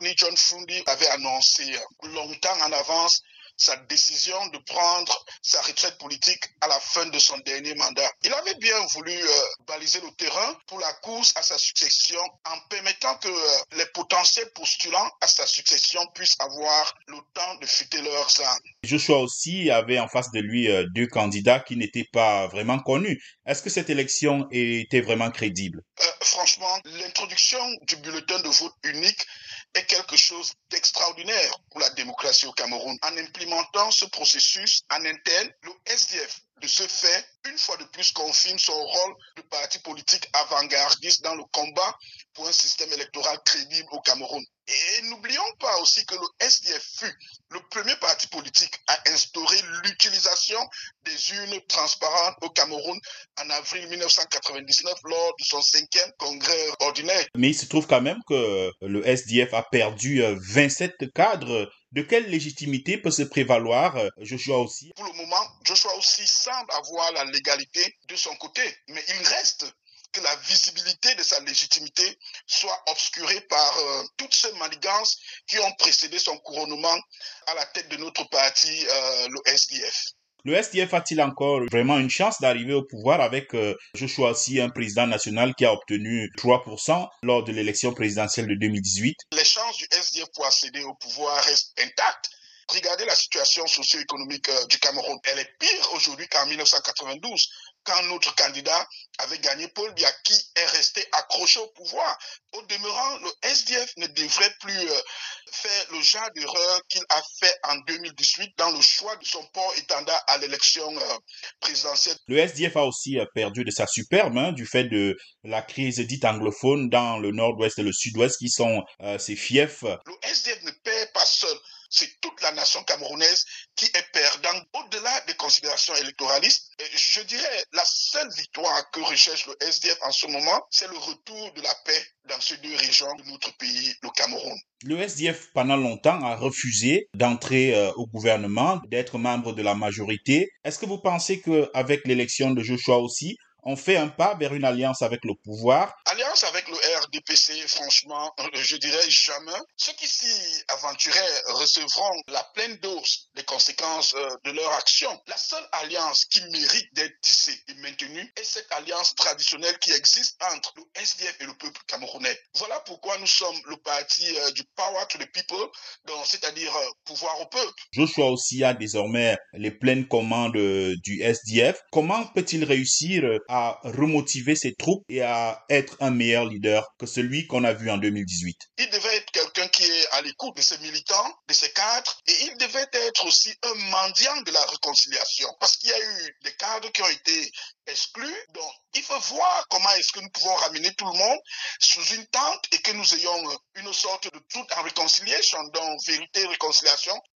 ni John Fundi avait annoncé longtemps en avance sa décision de prendre sa retraite politique à la fin de son dernier mandat. Il avait bien voulu euh, baliser le terrain pour la course à sa succession en permettant que euh, les potentiels postulants à sa succession puissent avoir le temps de fuiter leurs âmes. Joshua aussi avait en face de lui euh, deux candidats qui n'étaient pas vraiment connus. Est-ce que cette élection était vraiment crédible? Franchement, l'introduction du bulletin de vote unique est quelque chose d'extraordinaire pour la démocratie au Cameroun. En implémentant ce processus en interne, le SDF de ce fait, une fois de plus, confirme son rôle de parti politique avant-gardiste dans le combat pour un système électoral crédible au Cameroun. Et n'oublions pas aussi que le SDF fut le premier parti politique à instaurer l'utilisation des urnes transparentes au Cameroun en avril 1999 lors de son cinquième congrès ordinaire. Mais il se trouve quand même que le SDF a perdu 27 euh, cadres de quelle légitimité peut se prévaloir euh, Joshua aussi? Pour le moment, Joshua aussi semble avoir la légalité de son côté, mais il reste que la visibilité de sa légitimité soit obscurée par euh, toutes ces manigances qui ont précédé son couronnement à la tête de notre parti, euh, le SDF. Le SDF a-t-il encore vraiment une chance d'arriver au pouvoir avec euh, Joshua aussi, un président national qui a obtenu 3% lors de l'élection présidentielle de 2018 Les chances du SDF pour accéder au pouvoir restent intactes. Regardez la situation socio-économique euh, du Cameroun. Elle est pire aujourd'hui qu'en 1992 quand notre candidat avait gagné Paul Biya, qui est resté accroché au pouvoir. Au demeurant, le SDF ne devrait plus euh, faire le genre d'erreur qu'il a fait en 2018 dans le choix de son port étendard à l'élection euh, présidentielle. Le SDF a aussi euh, perdu de sa superbe hein, du fait de la crise dite anglophone dans le nord-ouest et le sud-ouest qui sont ses fiefs. Le SDF ne perd pas seul c'est toute la nation camerounaise qui est perdante au-delà des considérations électoralistes. Je dirais la seule victoire que recherche le SDF en ce moment, c'est le retour de la paix dans ces deux régions de notre pays, le Cameroun. Le SDF, pendant longtemps, a refusé d'entrer euh, au gouvernement, d'être membre de la majorité. Est-ce que vous pensez qu'avec l'élection de Joshua aussi, on fait un pas vers une alliance avec le pouvoir? Avec le RDPC, franchement, je dirais jamais. Ceux qui s'y aventuraient recevront la pleine dose des conséquences euh, de leur action. La seule alliance qui mérite d'être tissée et maintenue est cette alliance traditionnelle qui existe entre le SDF et le peuple camerounais. Voilà pourquoi nous sommes le parti euh, du power to the people, c'est-à-dire euh, pouvoir au peuple. Joshua aussi a désormais les pleines commandes du SDF. Comment peut-il réussir à remotiver ses troupes et à être un meilleur leader que celui qu'on a vu en 2018. Il devait être quelqu'un qui est à l'écoute de ses militants, de ses cadres, et il devait être aussi un mendiant de la réconciliation, parce qu'il y a eu des cadres qui ont été exclus. Donc, il faut voir comment est-ce que nous pouvons ramener tout le monde sous une tente et que nous ayons une sorte de truth en réconciliation, donc vérité, réconciliation,